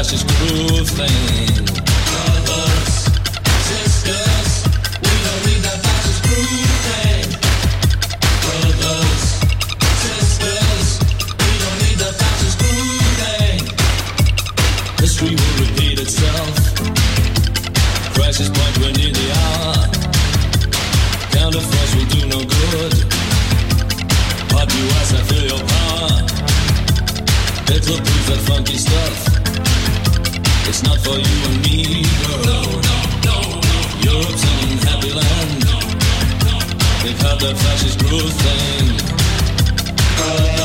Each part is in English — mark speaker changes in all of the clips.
Speaker 1: Russia's cruel. Brothers, sisters, we don't need that cruel thing. Brothers, sisters, we don't need that thing. History will repeat itself. Crisis point, near. Counterforce will do no good. I feel your power. That funky stuff. It's not for you and me, girl. Europe's land. They've had their thing. Uh,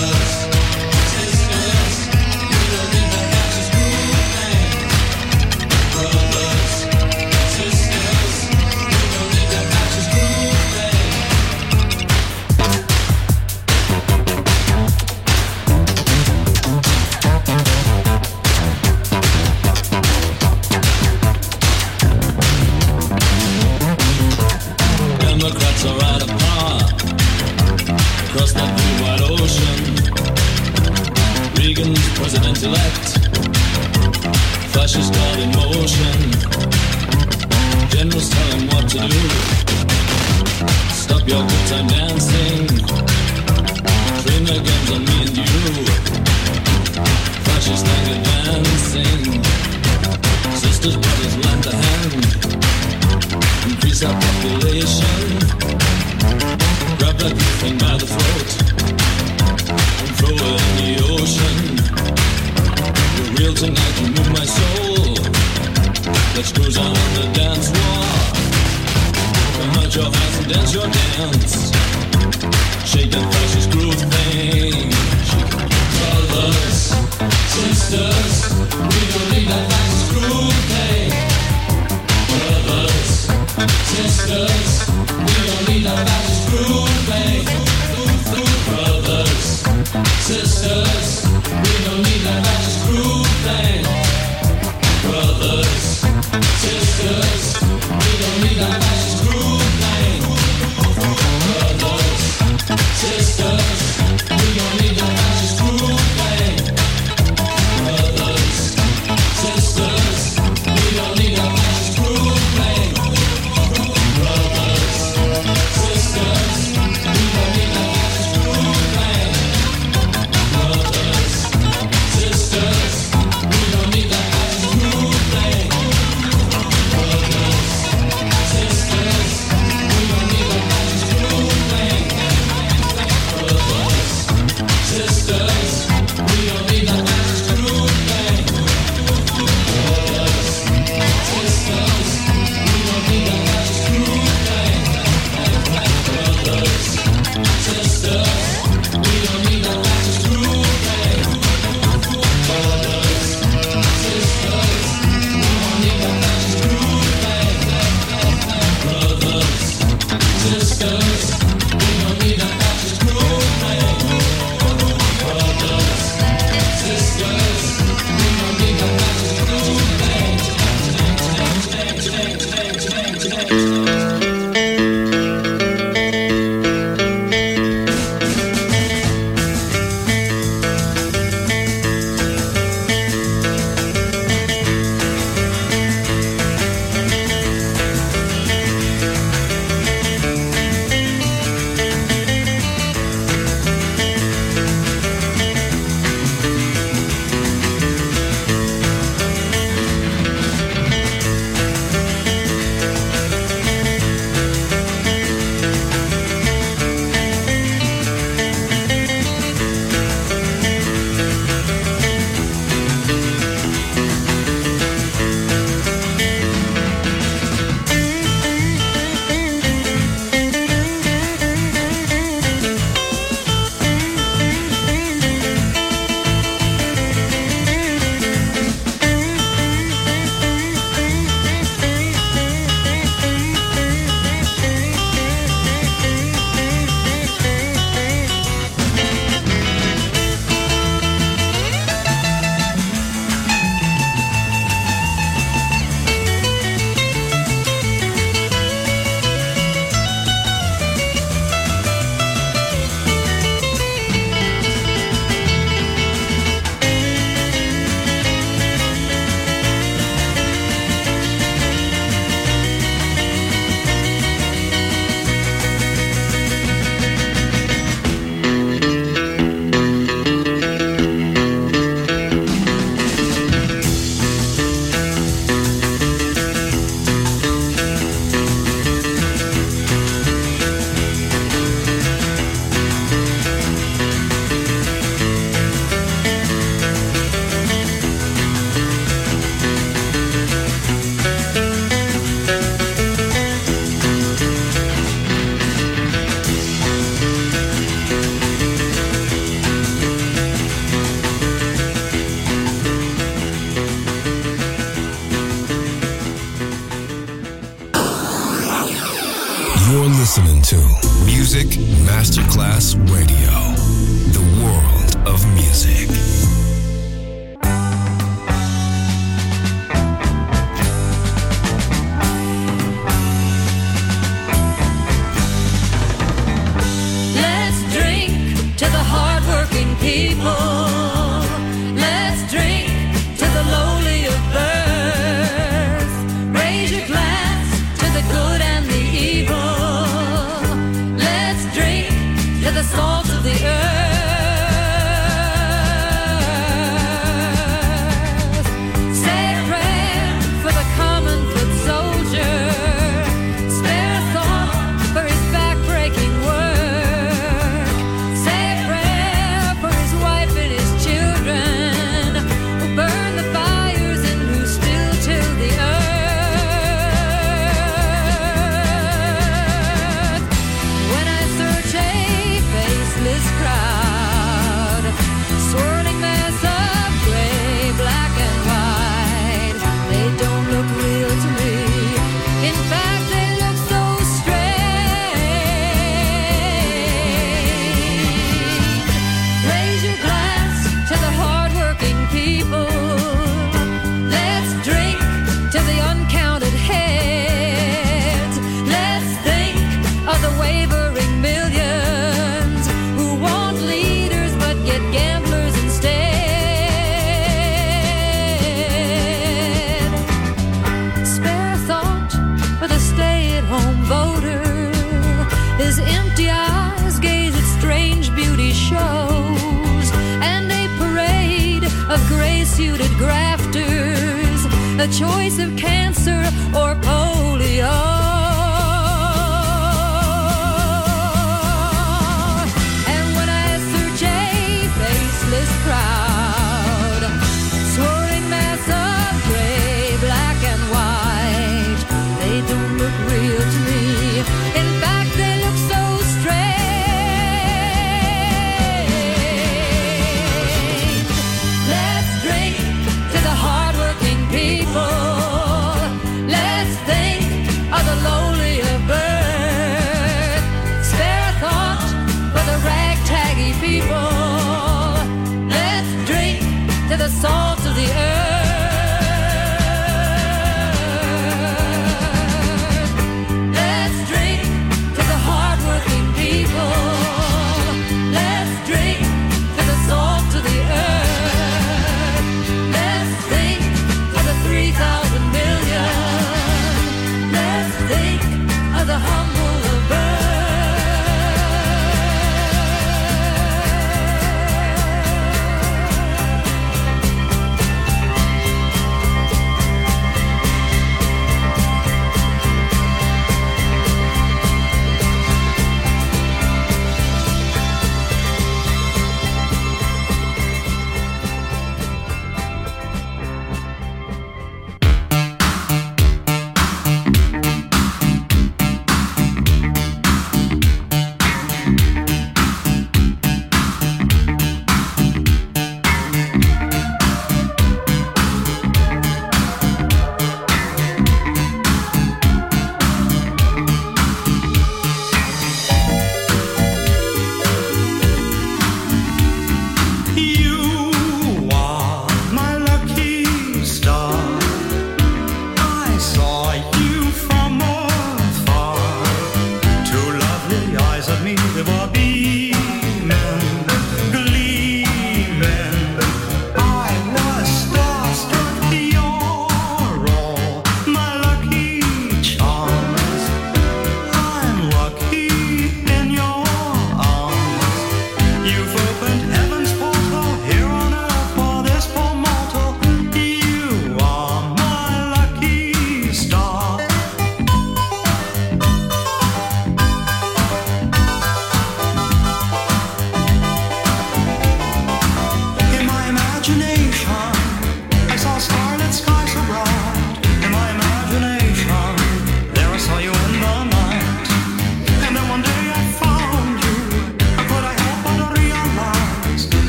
Speaker 1: my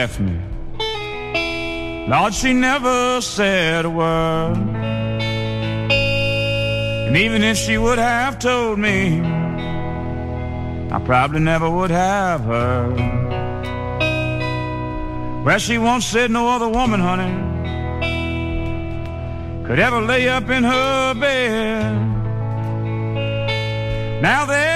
Speaker 2: left me. Lord, she never said a word. And even if she would have told me, I probably never would have heard. Well, she once said no other woman, honey, could ever lay up in her bed. Now there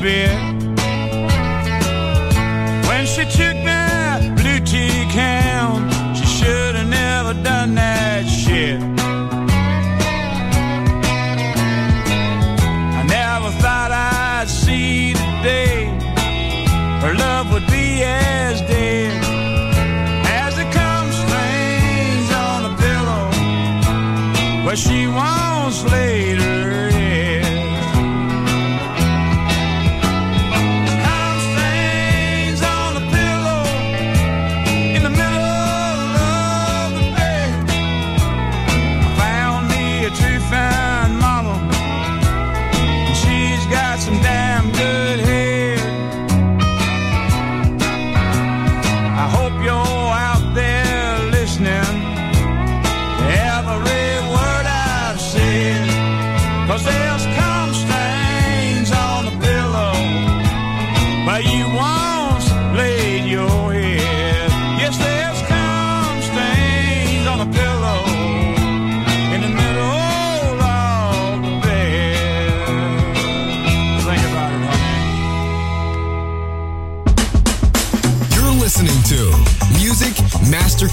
Speaker 3: beer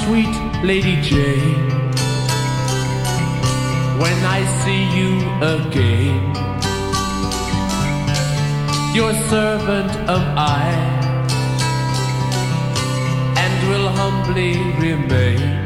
Speaker 4: Sweet Lady Jane. When I see you again, your servant am I, and will humbly remain.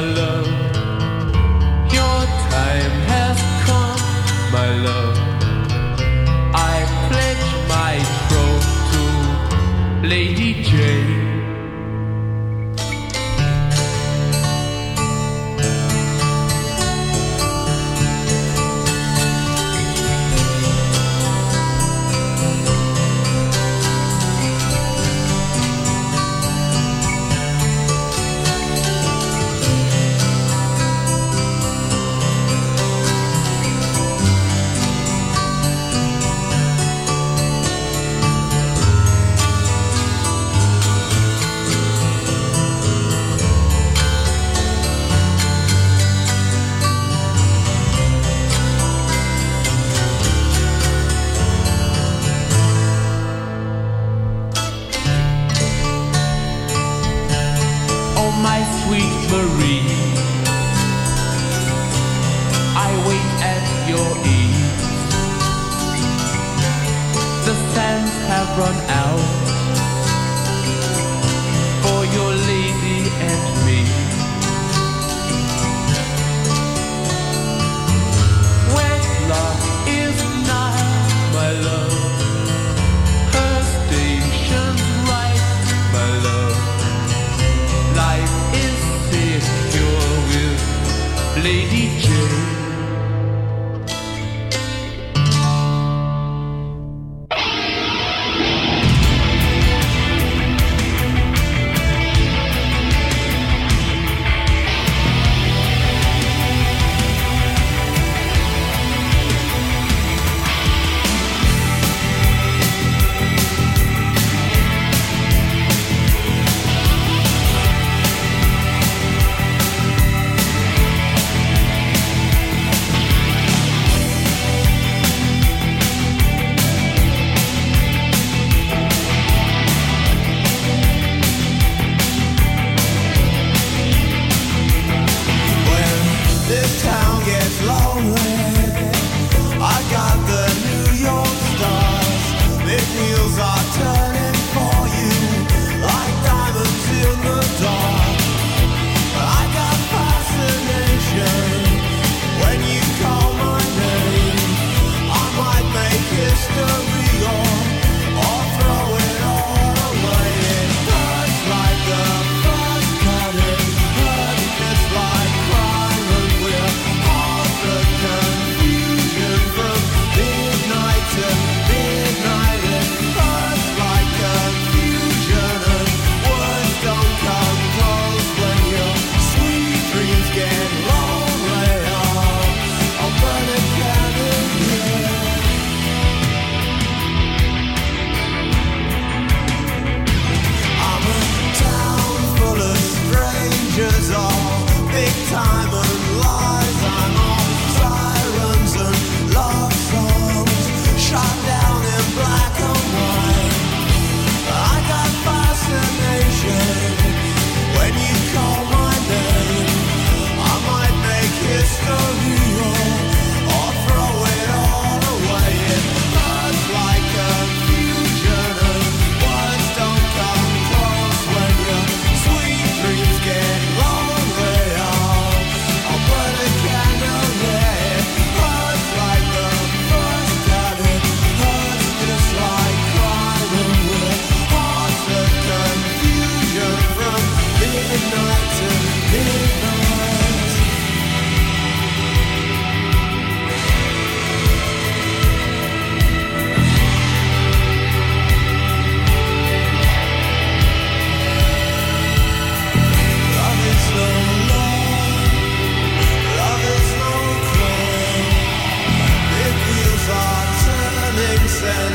Speaker 4: My love. Your time has come, my love.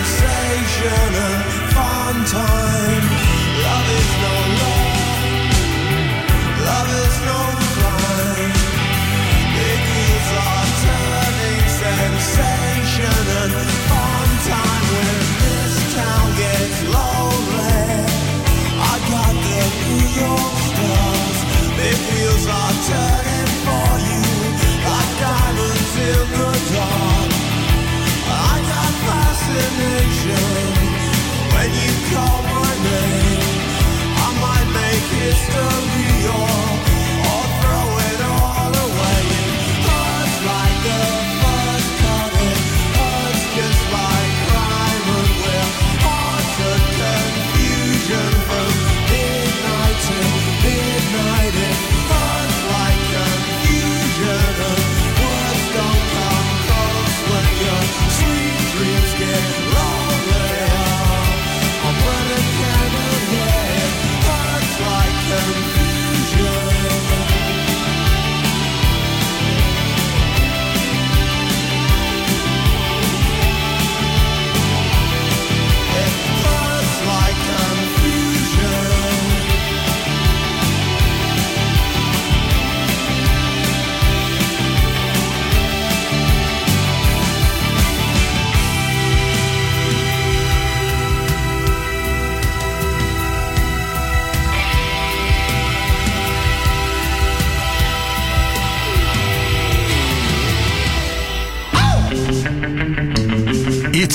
Speaker 5: Sensation and fun time. Love is no love, love is no crime. Big wheels are turning sensation and fun time when this town gets lonely. I got the New York stars. Big wheels are turning history or,